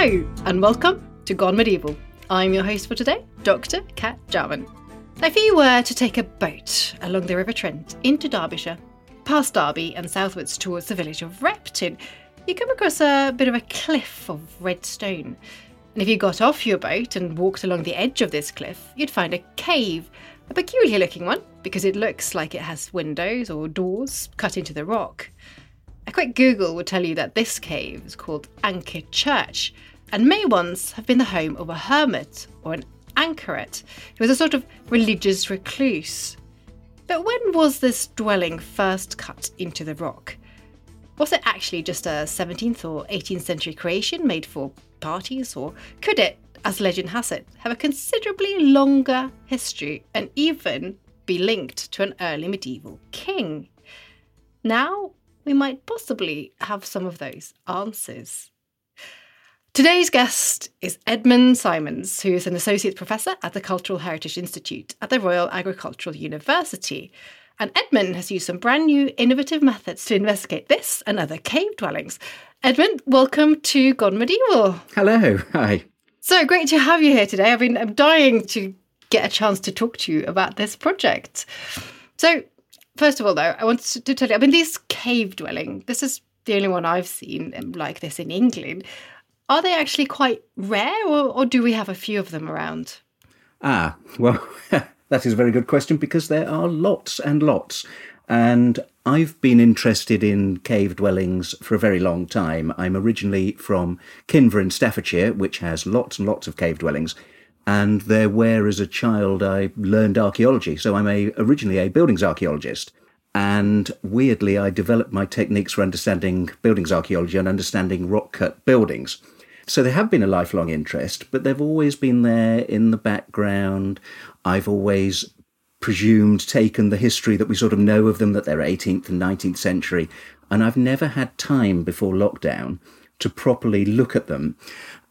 Hello, and welcome to Gone Medieval. I'm your host for today, Dr. Kat Jarman. Now, if you were to take a boat along the River Trent into Derbyshire, past Derby and southwards towards the village of Repton, you come across a bit of a cliff of red stone. And if you got off your boat and walked along the edge of this cliff, you'd find a cave, a peculiar looking one, because it looks like it has windows or doors cut into the rock. A quick Google will tell you that this cave is called Anchor Church and may once have been the home of a hermit or an anchoret who was a sort of religious recluse. But when was this dwelling first cut into the rock? Was it actually just a 17th or 18th century creation made for parties, or could it, as legend has it, have a considerably longer history and even be linked to an early medieval king? Now, we might possibly have some of those answers. Today's guest is Edmund Simons, who is an associate professor at the Cultural Heritage Institute at the Royal Agricultural University. And Edmund has used some brand new innovative methods to investigate this and other cave dwellings. Edmund, welcome to Gone Medieval. Hello. Hi. So great to have you here today. I've been I'm dying to get a chance to talk to you about this project. So, first of all, though, I want to tell you. I mean, these cave dwelling. This is the only one I've seen um, like this in England. Are they actually quite rare, or, or do we have a few of them around? Ah, well, that is a very good question because there are lots and lots. And I've been interested in cave dwellings for a very long time. I'm originally from Kinver in Staffordshire, which has lots and lots of cave dwellings. And there where, as a child, I learned archaeology. So I'm a, originally a buildings archaeologist. And weirdly, I developed my techniques for understanding buildings archaeology and understanding rock cut buildings. So they have been a lifelong interest, but they've always been there in the background. I've always presumed taken the history that we sort of know of them, that they're 18th and 19th century. And I've never had time before lockdown to properly look at them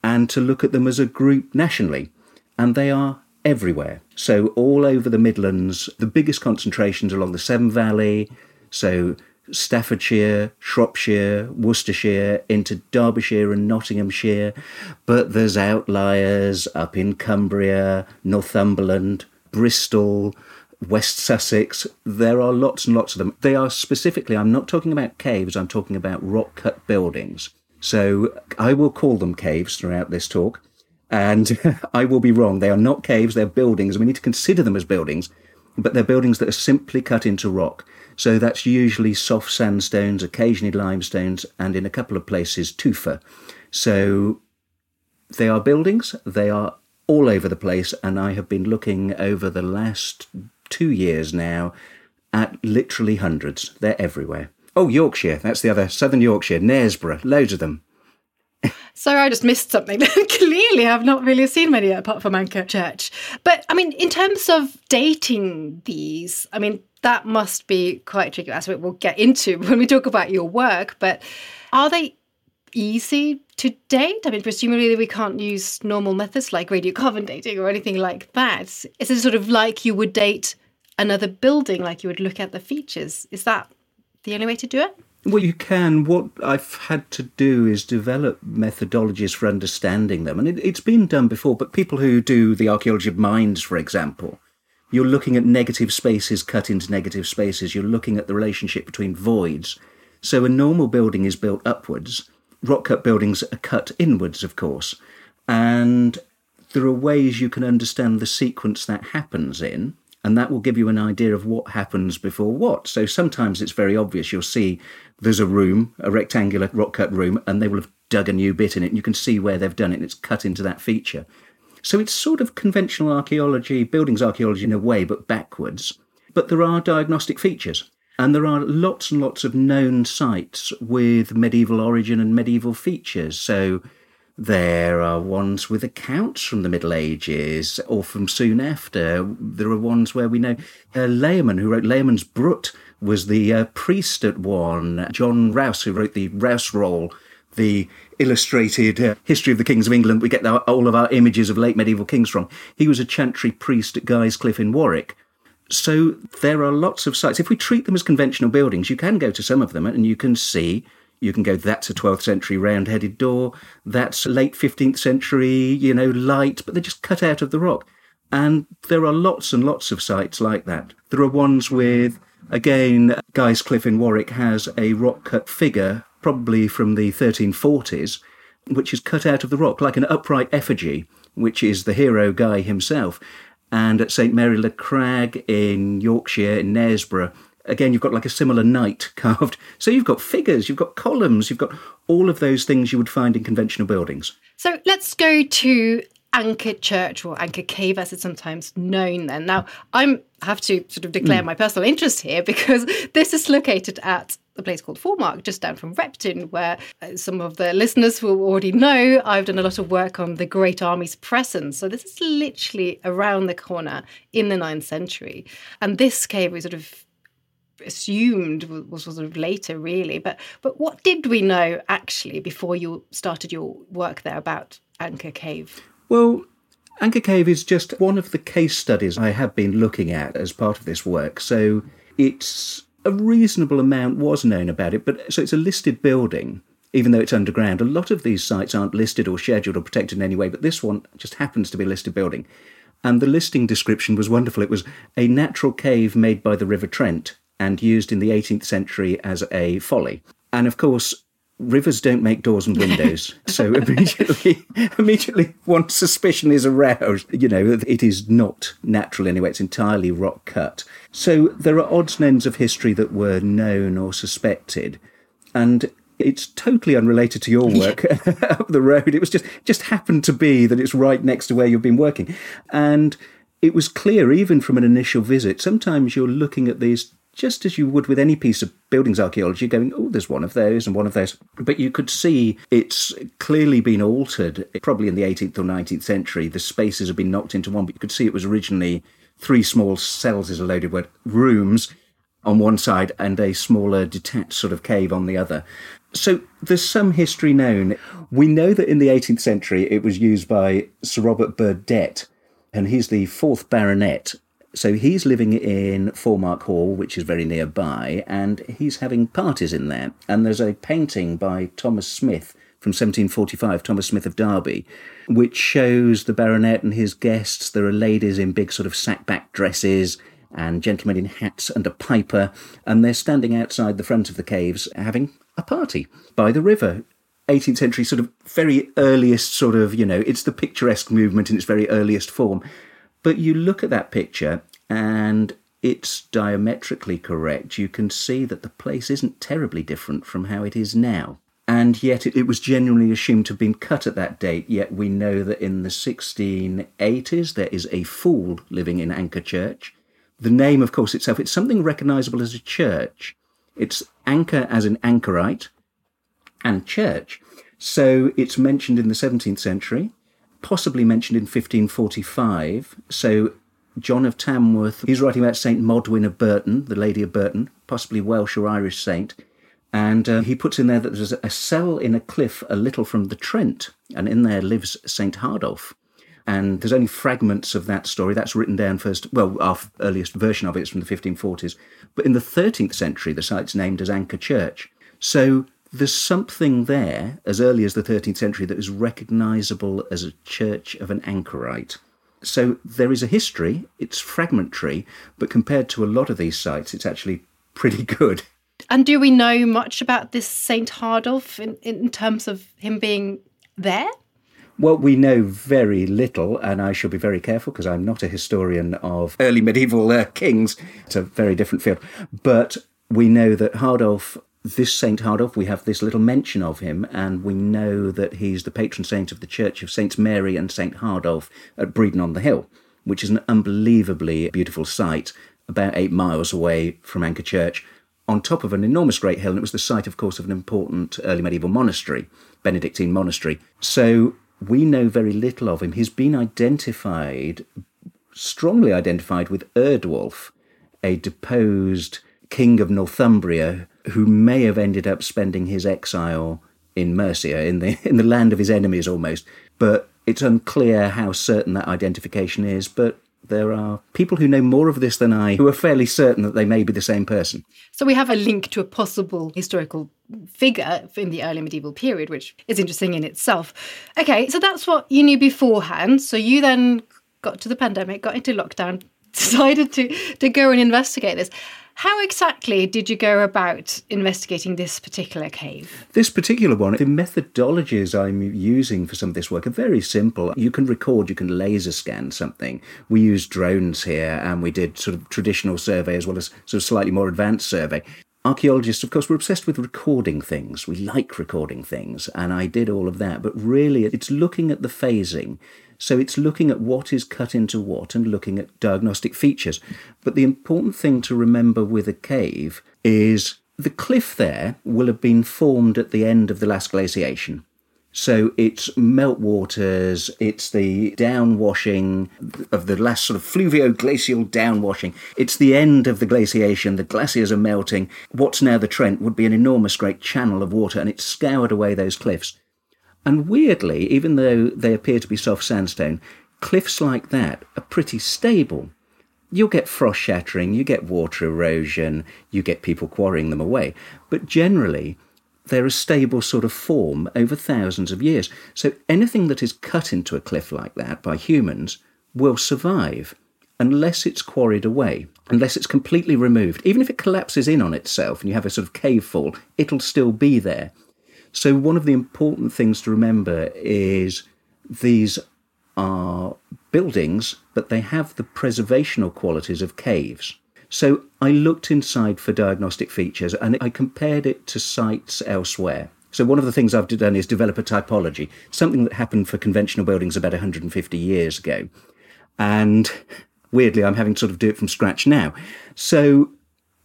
and to look at them as a group nationally. And they are everywhere. So all over the Midlands, the biggest concentrations along the Severn Valley. So Staffordshire, Shropshire, Worcestershire, into Derbyshire and Nottinghamshire, but there's outliers up in Cumbria, Northumberland, Bristol, West Sussex. There are lots and lots of them. They are specifically, I'm not talking about caves, I'm talking about rock cut buildings. So I will call them caves throughout this talk. And I will be wrong. They are not caves, they're buildings, we need to consider them as buildings, but they're buildings that are simply cut into rock. So that's usually soft sandstones, occasionally limestones, and in a couple of places, tufa. So they are buildings, they are all over the place, and I have been looking over the last two years now at literally hundreds. They're everywhere. Oh, Yorkshire, that's the other, Southern Yorkshire, Knaresborough, loads of them. So I just missed something. Clearly, I've not really seen many apart from Anchor Church. But I mean, in terms of dating these, I mean, that must be quite tricky. That's what we'll get into when we talk about your work. But are they easy to date? I mean, presumably we can't use normal methods like radiocarbon dating or anything like that. Is it sort of like you would date another building, like you would look at the features? Is that the only way to do it? Well, you can. What I've had to do is develop methodologies for understanding them. And it, it's been done before, but people who do the archaeology of minds, for example, you're looking at negative spaces cut into negative spaces. You're looking at the relationship between voids. So a normal building is built upwards. Rock cut buildings are cut inwards, of course. And there are ways you can understand the sequence that happens in, and that will give you an idea of what happens before what. So sometimes it's very obvious. You'll see there's a room, a rectangular rock cut room, and they will have dug a new bit in it, and you can see where they've done it, and it's cut into that feature. So it's sort of conventional archaeology, buildings archaeology in a way, but backwards. But there are diagnostic features. And there are lots and lots of known sites with medieval origin and medieval features. So there are ones with accounts from the Middle Ages or from soon after. There are ones where we know uh, Layamon, who wrote Layamon's Brut, was the uh, priest at one. John Rous, who wrote the Rous Roll, the illustrated uh, history of the kings of England, we get our, all of our images of late medieval kings from. He was a chantry priest at Guy's Cliffe in Warwick. So there are lots of sites. If we treat them as conventional buildings, you can go to some of them and you can see. You can go, that's a 12th century round headed door, that's late 15th century, you know, light, but they're just cut out of the rock. And there are lots and lots of sites like that. There are ones with, again, Guy's Cliffe in Warwick has a rock cut figure probably from the 1340s, which is cut out of the rock like an upright effigy, which is the hero Guy himself. And at St Mary le Crag in Yorkshire, in Knaresborough, again, you've got like a similar knight carved. So you've got figures, you've got columns, you've got all of those things you would find in conventional buildings. So let's go to Anchor Church or Anchor Cave, as it's sometimes known. Then now, I'm have to sort of declare mm. my personal interest here because this is located at a place called Foremark, just down from Repton, where uh, some of the listeners will already know I've done a lot of work on the Great Army's presence. So this is literally around the corner in the 9th century. And this cave we sort of assumed was sort of later really but but what did we know actually before you started your work there about anchor cave well anchor cave is just one of the case studies i have been looking at as part of this work so it's a reasonable amount was known about it, but so it's a listed building, even though it's underground. A lot of these sites aren't listed or scheduled or protected in any way, but this one just happens to be a listed building. And the listing description was wonderful. It was a natural cave made by the River Trent and used in the 18th century as a folly. And of course, rivers don't make doors and windows. so immediately, immediately, once suspicion is aroused, you know, it is not natural anyway. It's entirely rock cut. So there are odds and ends of history that were known or suspected, and it's totally unrelated to your work up the road. It was just just happened to be that it's right next to where you've been working, and it was clear even from an initial visit. Sometimes you're looking at these just as you would with any piece of buildings archaeology, going, oh, there's one of those and one of those. But you could see it's clearly been altered, probably in the 18th or 19th century. The spaces have been knocked into one, but you could see it was originally three small cells, is a loaded word, rooms on one side and a smaller detached sort of cave on the other. So there's some history known. We know that in the 18th century it was used by Sir Robert Burdett, and he's the fourth baronet so he's living in Foremark Hall, which is very nearby, and he's having parties in there. And there's a painting by Thomas Smith from 1745, Thomas Smith of Derby, which shows the baronet and his guests. There are ladies in big sort of sack-back dresses and gentlemen in hats and a piper, and they're standing outside the front of the caves having a party by the river. 18th century sort of very earliest sort of, you know, it's the picturesque movement in its very earliest form. But you look at that picture and it's diametrically correct. You can see that the place isn't terribly different from how it is now. And yet it, was genuinely assumed to have been cut at that date, yet we know that in the 1680s there is a fool living in Anchor Church. The name, of course, itself, it's something recognisable as a church. It's anchor as in anchorite and church. So it's mentioned in the 17th century possibly mentioned in 1545. So John of Tamworth. He's writing about St. Modwyn of Burton, the Lady of Burton, possibly Welsh or Irish saint. And uh, he puts in there that there's a cell in a cliff a little from the Trent, and in there lives St. Hardulf. And there's only fragments of that story. That's written down first, well, our earliest version of it is from the 1540s. But in the 13th century, the site's named as Anchor Church. So there's something there as early as the 13th century that is recognisable as a church of an anchorite. So there is a history, it's fragmentary, but compared to a lot of these sites, it's actually pretty good. And do we know much about this Saint Hardulf in, in terms of him being there? Well, we know very little, and I shall be very careful because I'm not a historian of early medieval uh, kings. It's a very different field. But we know that Hardulf, this Saint Hardulf, we have this little mention of him, and we know that he's the patron saint of the Church of Saints Mary and Saint Hardulf at Breedon on the Hill, which is an unbelievably beautiful site about eight miles away from Anchor Church on top of an enormous great hill, and it was the site, of course, of an important early medieval monastery, Benedictine monastery. So we know very little of him. He's been identified, strongly identified with Eardwulf, a deposed king of Northumbria who may have ended up spending his exile in Mercia, in the in the land of his enemies almost. But it's unclear how certain that identification is. But there are people who know more of this than I who are fairly certain that they may be the same person. So we have a link to a possible historical figure in the early medieval period, which is interesting in itself. Okay, so that's what you knew beforehand. So you then got to the pandemic, got into lockdown, decided to to go and investigate this. How exactly did you go about investigating this particular cave? This particular one, the methodologies I'm using for some of this work are very simple. You can record, you can laser scan something. We use drones here and we did sort of traditional survey as well as sort of slightly more advanced survey. Archaeologists, of course, we're obsessed with recording things. We like recording things, and I did all of that. But really, it's looking at the phasing so it's looking at what is cut into what and looking at diagnostic features. But the important thing to remember with a cave is the cliff there will have been formed at the end of the last glaciation. So it's meltwaters, it's the downwashing of the last sort of fluvio-glacial downwashing. It's the end of the glaciation, the glaciers are melting. What's now the Trent would be an enormous great channel of water and it's scoured away those cliffs. And weirdly, even though they appear to be soft sandstone, cliffs like that are pretty stable. You'll get frost shattering, you get water erosion, you get people quarrying them away. But generally, they're a stable sort of form over thousands of years. So anything that is cut into a cliff like that by humans will survive unless it's quarried away, unless it's completely removed. Even if it collapses in on itself and you have a sort of cave fall, it'll still be there. So, one of the important things to remember is these are buildings, but they have the preservational qualities of caves. So, I looked inside for diagnostic features and I compared it to sites elsewhere. So, one of the things I've done is develop a typology, something that happened for conventional buildings about 150 years ago. And weirdly, I'm having to sort of do it from scratch now. So,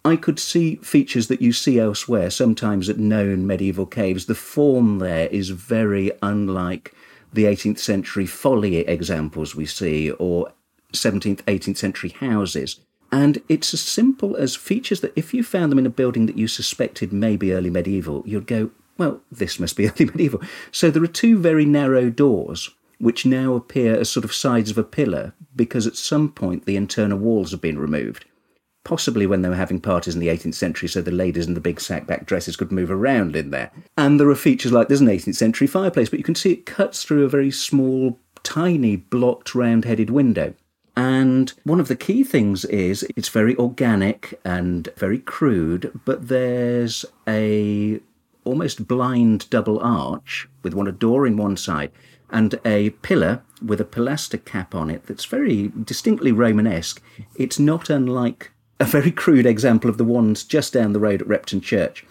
I could see features that you see elsewhere, sometimes at known medieval caves. The form there is very unlike the 18th century folly examples we see, or 17th, 18th century houses. And it's as simple as features that if you found them in a building that you suspected may be early medieval, you'd go, well, this must be early medieval. So there are two very narrow doors which now appear as sort of sides of a pillar because at some point the internal walls have been removed possibly when they were having parties in the 18th century so the ladies in the big sack-back dresses could move around in there. And there are features like there's an 18th century fireplace, but you can see it cuts through a very small, tiny, blocked, round-headed window. And one of the key things is it's very organic and very crude, but there's a almost blind double arch with one a door in one side and a pillar with a pilaster cap on it that's very distinctly Romanesque. It's not unlike a very crude example of the ones just down the road at Repton Church.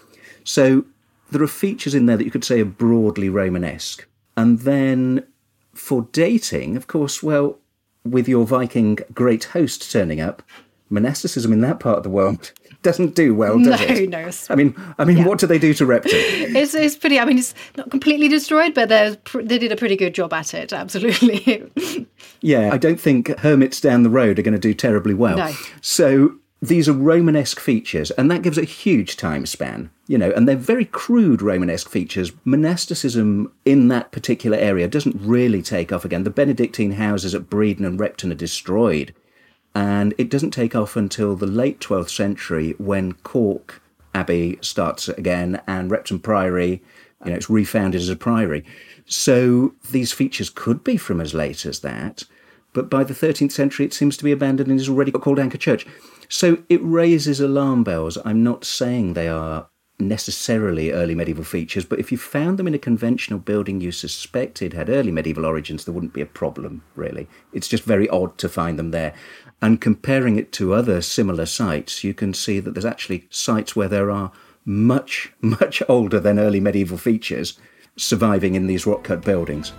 So there are features in there that you could say are broadly Romanesque. And then for dating, of course, well, with your Viking great host turning up, monasticism in that part of the world doesn't do well, does no, it? no. I mean, I mean, Yeah. what do they do to Repton? It's, it's pretty. I mean, it's not completely destroyed, but they did a pretty good job at it. Absolutely. Yeah, I don't think hermits down the road are going to do terribly well. No. So these are Romanesque features, and that gives a huge time span, you know, and they're very crude Romanesque features. Monasticism in that particular area doesn't really take off again. The Benedictine houses at Breedon and Repton are destroyed, and it doesn't take off until the late 12th century when Calke Abbey starts again and Repton Priory, you know, it's refounded as a priory. So these features could be from as late as that, but by the 13th century it seems to be abandoned and is already called Anchor Church. So it raises alarm bells. I'm not saying they are necessarily early medieval features, but if you found them in a conventional building you suspected had early medieval origins, there wouldn't be a problem, really. It's just very odd to find them there. And comparing it to other similar sites, you can see that there's actually sites where there are much, much older than early medieval features surviving in these rock cut buildings.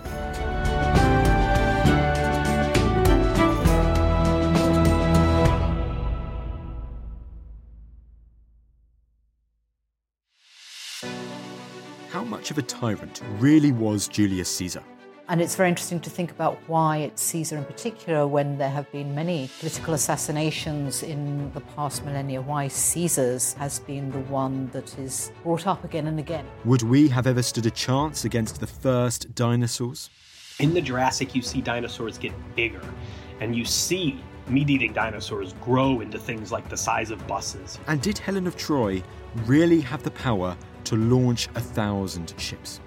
Much of a tyrant really was Julius Caesar? And it's very interesting to think about why it's Caesar in particular, when there have been many political assassinations in the past millennia, why Caesar's has been the one that is brought up again and again. Would we have ever stood a chance against the first dinosaurs? In the Jurassic, you see dinosaurs get bigger, and you see meat eating dinosaurs grow into things like the size of buses. And did Helen of Troy really have the power to launch a thousand ships?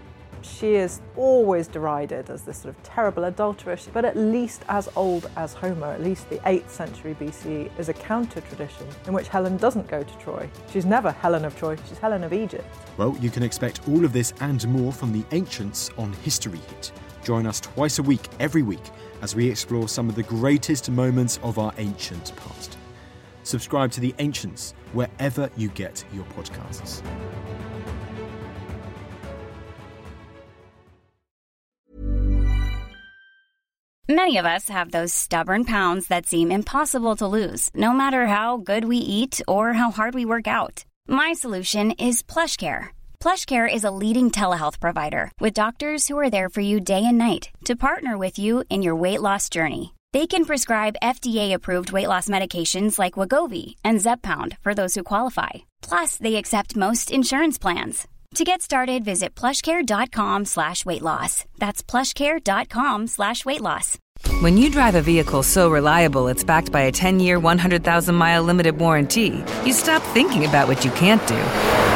She is always derided as this sort of terrible adulteress, but at least as old as Homer, at least the 8th century BCE, is a counter tradition in which Helen doesn't go to Troy. She's never Helen of Troy, she's Helen of Egypt. Well, you can expect all of this and more from the ancients on History Hit. Join us twice a week, every week, as we explore some of the greatest moments of our ancient past. Subscribe to The Ancients wherever you get your podcasts. Many of us have those stubborn pounds that seem impossible to lose, no matter how good we eat or how hard we work out. My solution is PlushCare. PlushCare is a leading telehealth provider with doctors who are there for you day and night to partner with you in your weight loss journey. They can prescribe FDA-approved weight loss medications like Wegovy and Zepbound for those who qualify. Plus, they accept most insurance plans. To get started, visit plushcare.com slash weight loss. That's plushcare.com slash weight loss. When you drive a vehicle so reliable it's backed by a 10 year, 100,000 mile limited warranty, you stop thinking about what you can't do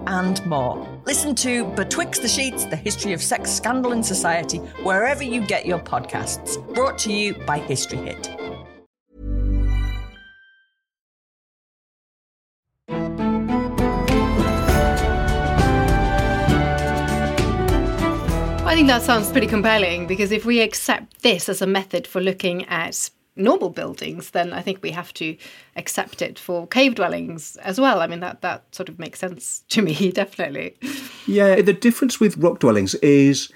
and more. Listen to Betwixt the Sheets, the history of sex scandal in society, wherever you get your podcasts. Brought to you by History Hit. I think that sounds pretty compelling because if we accept this as a method for looking at normal buildings, then I think we have to accept it for cave dwellings as well. I mean, that, that sort of makes sense to me, definitely. Yeah, the difference with rock dwellings is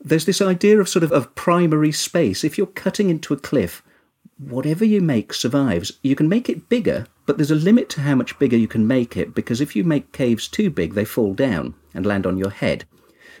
there's this idea of sort of, of primary space. If you're cutting into a cliff, whatever you make survives. You can make it bigger, but there's a limit to how much bigger you can make it because if you make caves too big, they fall down and land on your head.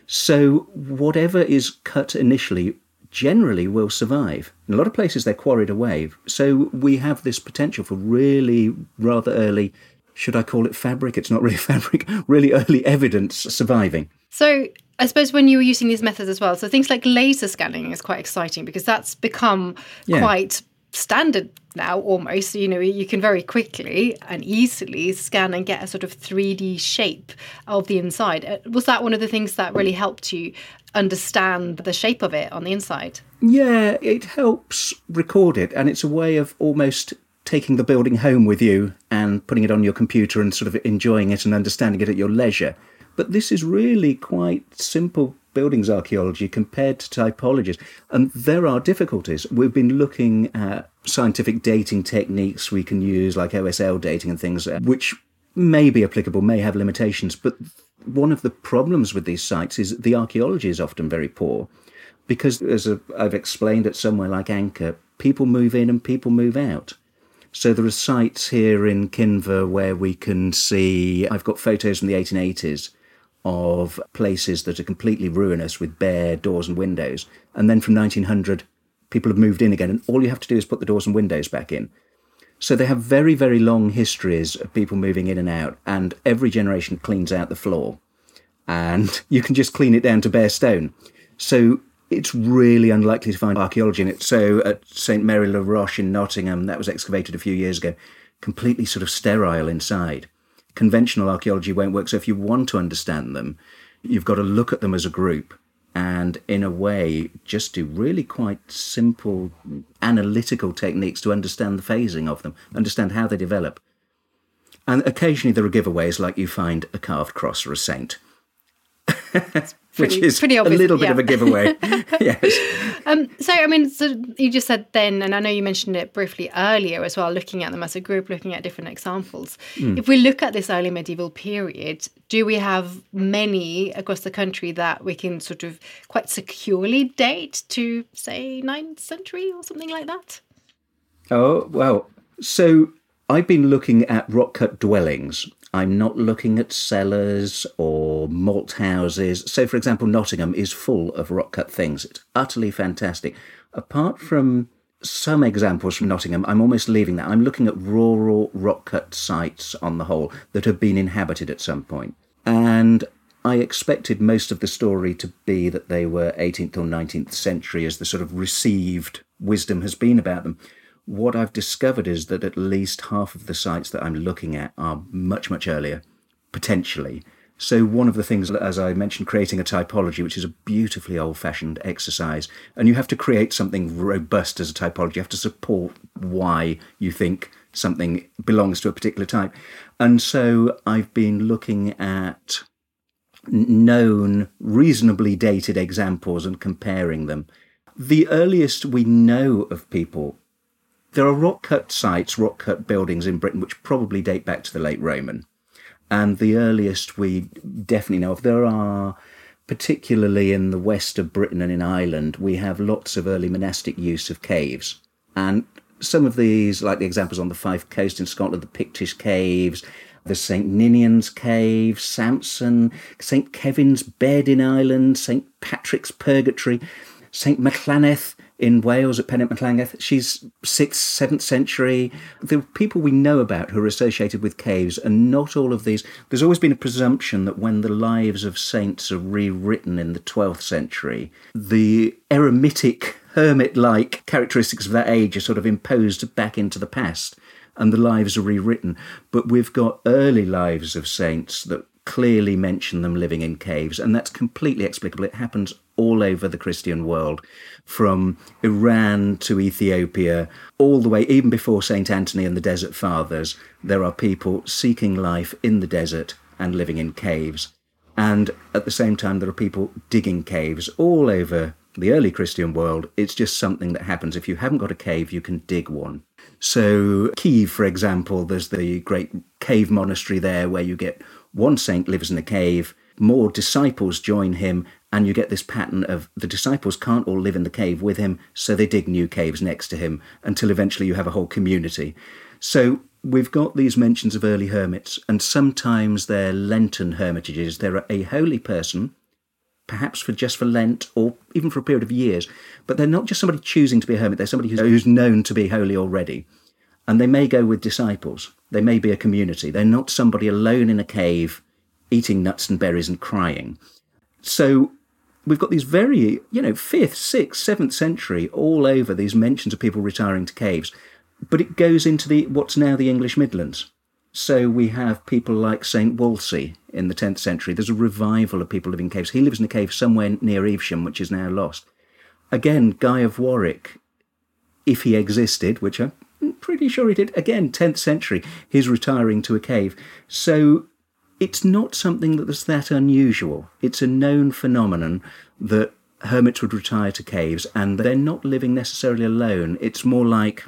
So whatever is cut initially generally will survive. In a lot of places they're quarried away. So we have this potential for really rather early, should I call it fabric? It's not really fabric, really early evidence surviving. So I suppose when you were using these methods as well, so things like laser scanning is quite exciting because that's become Yeah. quite standard now almost. You know, you can very quickly and easily scan and get a sort of 3D shape of the inside. Uh, Was that one of the things that really helped you understand the shape of it on the inside? Yeah, it helps record it, and it's a way of almost taking the building home with you and putting it on your computer and sort of enjoying it and understanding it at your leisure. But this is really quite simple buildings archaeology compared to typologies, and there are difficulties. We've been looking at scientific dating techniques we can use, like OSL dating and things, uh, which may be applicable, may have limitations, but one of the problems with these sites is the archaeology is often very poor because, as I've explained at somewhere like Anchor, people move in and people move out. So there are sites here in Kinver where we can see, I've got photos from the 1880s of places that are completely ruinous with bare doors and windows. And then from 1900, people have moved in again, and all you have to do is put the doors and windows back in. So they have very, very long histories of people moving in and out, and every generation cleans out the floor. And you can just clean it down to bare stone. So it's really unlikely to find archaeology in it. So at St Mary La Roche in Nottingham, that was excavated a few years ago, completely sort of sterile inside. Conventional archaeology won't work. So if you want to understand them, you've got to look at them as a group and, in a way, just do really quite simple analytical techniques to understand the phasing of them, understand how they develop. And occasionally there are giveaways, like you find a carved cross or a saint. Which Pretty- is pretty a little bit yeah. of a giveaway. yes. Um, so, I mean, so you just said then, and I know you mentioned it briefly earlier as well, looking at them as a group, looking at different examples. Mm. If we look at this early medieval period, do we have many across the country that we can sort of quite securely date to, say, 9th century or something like that? Oh, well. So I've been looking at rock cut dwellings. I'm not looking at cellars or malt houses. So, for example, Nottingham is full of rock cut things. It's utterly fantastic. Apart from some examples from Nottingham, I'm almost leaving that. I'm looking at rural rock cut sites on the whole that have been inhabited at some point. And I expected most of the story to be that they were 18th or 19th century as the sort of received wisdom has been about them. What I've discovered is that at least half of the sites that I'm looking at are much, much earlier, potentially. So, one of the things, as I mentioned, creating a typology, which is a beautifully old fashioned exercise, and you have to create something robust as a typology. You have to support why you think something belongs to a particular type. And so, I've been looking at known, reasonably dated examples and comparing them. The earliest we know of people, there are rock cut sites, rock cut buildings in Britain which probably date back to the late Roman. And the earliest we definitely know of, there are, particularly in the west of Britain and in Ireland, we have lots of early monastic use of caves. And some of these, like the examples on the Fife Coast in Scotland, the Pictish caves, the St. Ninian's Cave, Samson, St. Kevin's Bed in Ireland, St. Patrick's Purgatory, St. Maclaneth in Wales at Pennet Maclaneth. She's 6th, 7th century. The people we know about who are associated with caves, and not all of these. There's always been a presumption that when the lives of saints are rewritten in the 12th century, the eremitic, hermit like characteristics of that age are sort of imposed back into the past and the lives are rewritten. But we've got early lives of saints that clearly mention them living in caves, and that's completely explicable. It happens all over the Christian world, from Iran to Ethiopia, all the way, even before St. Anthony and the Desert Fathers, there are people seeking life in the desert and living in caves. And at the same time, there are people digging caves all over the early Christian world. It's just something that happens. If you haven't got a cave, you can dig one. So, Kiev, for example, there's the great cave monastery there where you get one saint lives in a cave, more disciples join him, and you get this pattern of the disciples can't all live in the cave with him, so they dig new caves next to him until eventually you have a whole community. So, we've got these mentions of early hermits, and sometimes they're Lenten hermitages. They're a holy person, perhaps for just for Lent or even for a period of years, but they're not just somebody choosing to be a hermit, they're somebody who's, who's known to be holy already. And they may go with disciples, they may be a community. They're not somebody alone in a cave eating nuts and berries and crying. So we've got these very, you know, 5th, 6th, 7th century all over these mentions of people retiring to caves. But it goes into the what's now the English Midlands. So we have people like St. Wolsey in the 10th century. There's a revival of people living in caves. He lives in a cave somewhere near Evesham, which is now lost. Again, Guy of Warwick, if he existed, which I'm pretty sure he did, again, 10th century, he's retiring to a cave. So it's not something that's that unusual. It's a known phenomenon that hermits would retire to caves and they're not living necessarily alone. It's more like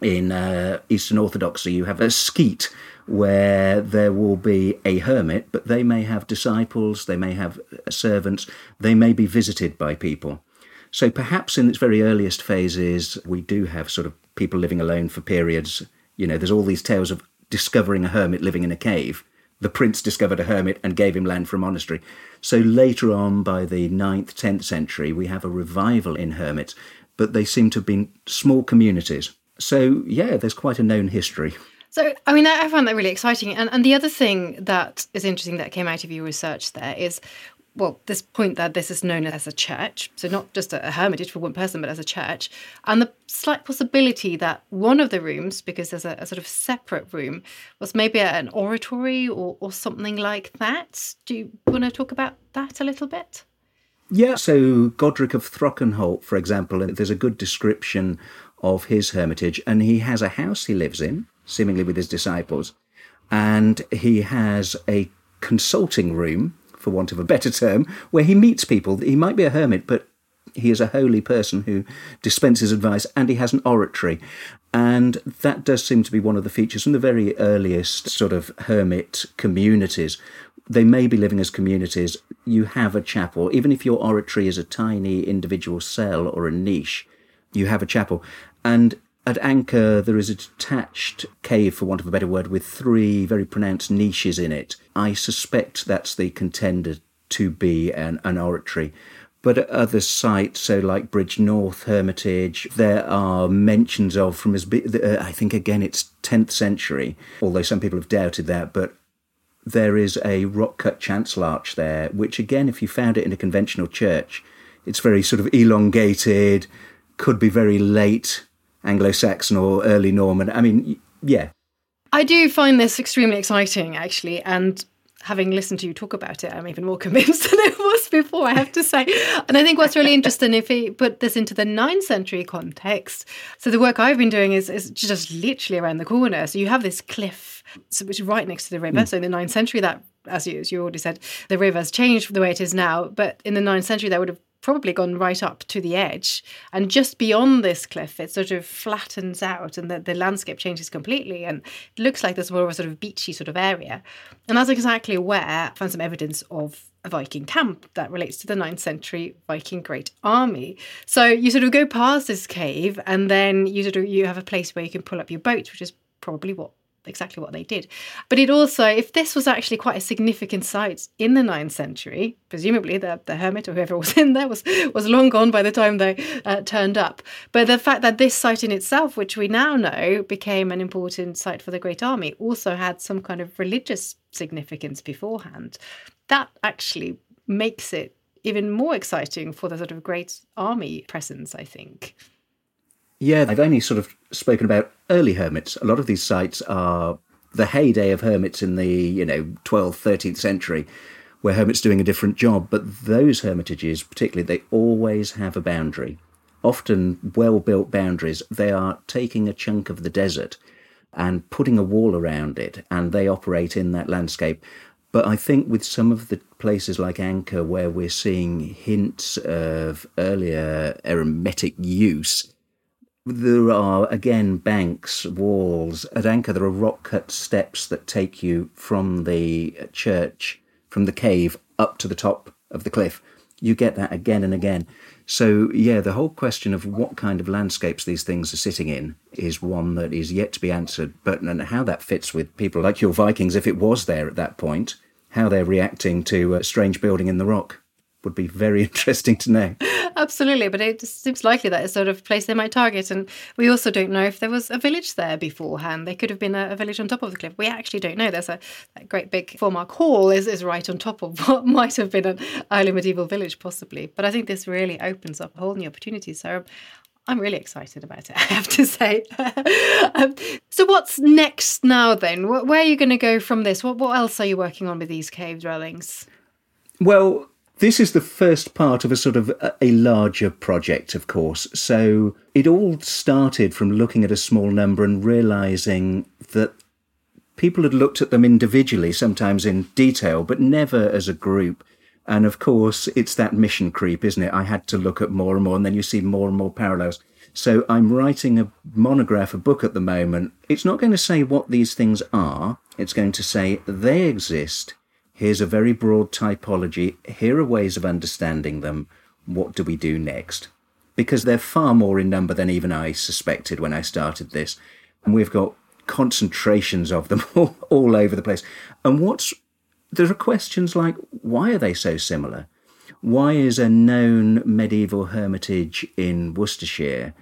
in uh, Eastern Orthodoxy, you have a skete where there will be a hermit, but they may have disciples, they may have servants, they may be visited by people. So perhaps in its very earliest phases, we do have sort of people living alone for periods. You know, there's all these tales of discovering a hermit living in a cave. The prince discovered a hermit and gave him land for a monastery. So later on, by the 9th, 10th century, we have a revival in hermits, but they seem to have been small communities so, yeah, there's quite a known history. So, I mean, I found that really exciting. And, and the other thing that is interesting that came out of your research there is well, this point that this is known as a church, so not just a, hermitage for one person, but as a church, and the slight possibility that one of the rooms, because there's a, a sort of separate room, was maybe an oratory or, or something like that. Do you want to talk about that a little bit? Yeah, so Godric of Throckenholt, for example, there's a good description of his hermitage, and he has a house he lives in, seemingly with his disciples, and he has a consulting room, for want of a better term, where he meets people. He might be a hermit, but he is a holy person who dispenses advice, and he has an oratory. And that does seem to be one of the features from the very earliest sort of hermit communities. They may be living as communities. You have a chapel, even if your oratory is a tiny individual cell or a niche, you have a chapel. And at Anchor, there is a detached cave, for want of a better word, with three very pronounced niches in it. I suspect that's the contender to be an, an oratory. But at other sites, so like Bridgnorth, Hermitage, there are mentions of from as uh, I think again it's 10th century, although some people have doubted that. But there is a rock cut chancel arch there, which again, if you found it in a conventional church, it's very sort of elongated, could be very late Anglo Saxon or early Norman. I mean, yeah. I do find this extremely exciting, actually. And having listened to you talk about it, I'm even more convinced than I was before, I have to say. And I think what's really interesting, if we put this into the 9th century context, so the work I've been doing is, is just literally around the corner. So you have this cliff, which is right next to the river. Mm. So in the 9th century, that, as you, as you already said, the river's changed the way it is now. But in the 9th century, that would have probably gone right up to the edge. And just beyond this cliff, it sort of flattens out and the, the landscape changes completely. And it looks like there's more of a sort of beachy sort of area. And that's exactly where I found some evidence of a Viking camp that relates to the 9th century Viking Great Army. So you sort of go past this cave and then you sort of you have a place where you can pull up your boat, which is probably what exactly what they did. But it also, if this was actually quite a significant site in the 9th century, presumably the, the hermit or whoever was in there was, was long gone by the time they uh, turned up. But the fact that this site in itself, which we now know became an important site for the Great Army, also had some kind of religious significance beforehand, that actually makes it even more exciting for the sort of Great Army presence, I think. Yeah, I've only sort of spoken about early hermits. A lot of these sites are the heyday of hermits in the, you know, 12th, 13th century, where hermits doing a different job. But those hermitages, particularly, they always have a boundary. Often well built boundaries. They are taking a chunk of the desert and putting a wall around it, and they operate in that landscape. But I think with some of the places like Anchor, where we're seeing hints of earlier eremitic use, there are again banks, walls. At Anchor, there are rock cut steps that take you from the church, from the cave, up to the top of the cliff. You get that again and again. So, yeah, the whole question of what kind of landscapes these things are sitting in is one that is yet to be answered. But and how that fits with people like your Vikings, if it was there at that point, how they're reacting to a strange building in the rock. Would be very interesting to know. Absolutely, but it seems likely that it's sort of place they might target. And we also don't know if there was a village there beforehand. There could have been a, a village on top of the cliff. We actually don't know. There's a, a great big Foremark Hall is, is right on top of what might have been an early medieval village, possibly. But I think this really opens up a whole new opportunity. So I'm really excited about it, I have to say. um, so, what's next now then? Where are you going to go from this? What, what else are you working on with these cave dwellings? Well, this is the first part of a sort of a larger project, of course. So it all started from looking at a small number and realizing that people had looked at them individually, sometimes in detail, but never as a group. And of course, it's that mission creep, isn't it? I had to look at more and more, and then you see more and more parallels. So I'm writing a monograph, a book at the moment. It's not going to say what these things are, it's going to say they exist Here's a very broad typology. Here are ways of understanding them. What do we do next? Because they're far more in number than even I suspected when I started this. And we've got concentrations of them all, all over the place. And what's there are questions like why are they so similar? Why is a known medieval hermitage in Worcestershire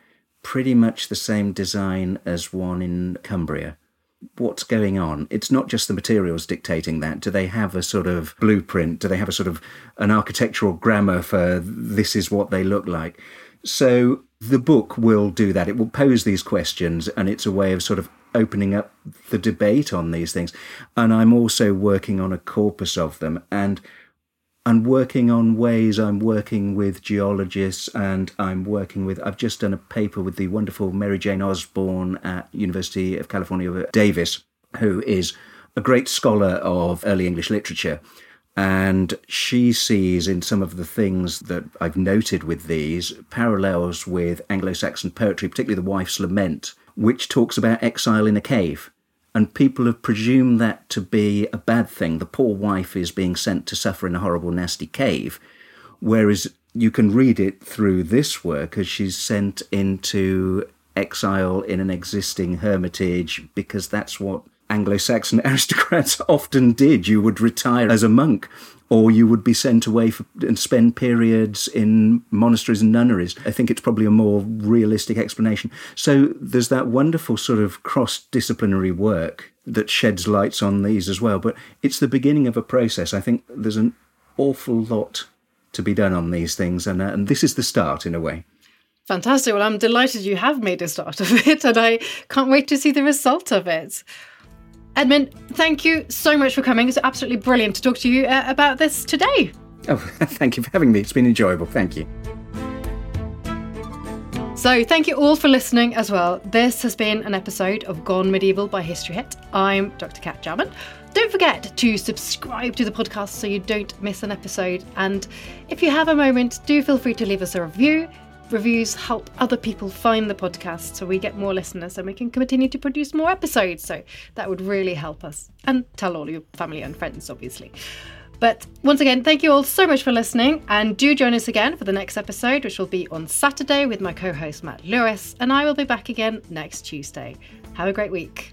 pretty much the same design as one in Cumbria? What's going on. It's not just the materials dictating that. Do they have a sort of blueprint? Do they have a sort of an architectural grammar for this is what they look like? So the book will do that. It will pose these questions and it's a way of sort of opening up the debate on these things. And I'm also working on a corpus of them. And and working on ways I'm working with geologists and I'm working with I've just done a paper with the wonderful Marijane Osborn at University of California Davis who is a great scholar of early English literature. And she sees in some of the things that I've noted with these parallels with Anglo-Saxon poetry particularly the wife's lament which talks about exile in a cave and people have presumed that to be a bad thing. The poor wife is being sent to suffer in a horrible, nasty cave, whereas you can read it through this work as she's sent into exile in an existing hermitage because that's what Anglo Saxon aristocrats often did. You would retire as a monk or you would be sent away for, and spend periods in monasteries and nunneries. I think it's probably a more realistic explanation. So there's that wonderful sort of cross disciplinary work that sheds lights on these as well. But it's the beginning of a process. I think there's an awful lot to be done on these things, and, uh, and this is the start in a way. Fantastic. Well, I'm delighted you have made a start of it, and I can't wait to see the result of it. Edmund, thank you so much for coming. It's absolutely brilliant to talk to you uh, about this today. Oh, thank you for having me. It's been enjoyable. Thank you. So, thank you all for listening as well. This has been an episode of Gone Medieval by History Hit. I'm Dr. Cat Jarman. Don't forget to subscribe to the podcast so you don't miss an episode. And if you have a moment, do feel free to leave us a review reviews help other people find the podcast so we get more listeners and we can continue to produce more episodes. So that would really help us. And tell all your family and friends, obviously. But once again, thank you all so much for listening. And do join us again for the next episode, which will be on Saturday with my co host Matt Lewis. And I will be back again next Tuesday. Have a great week.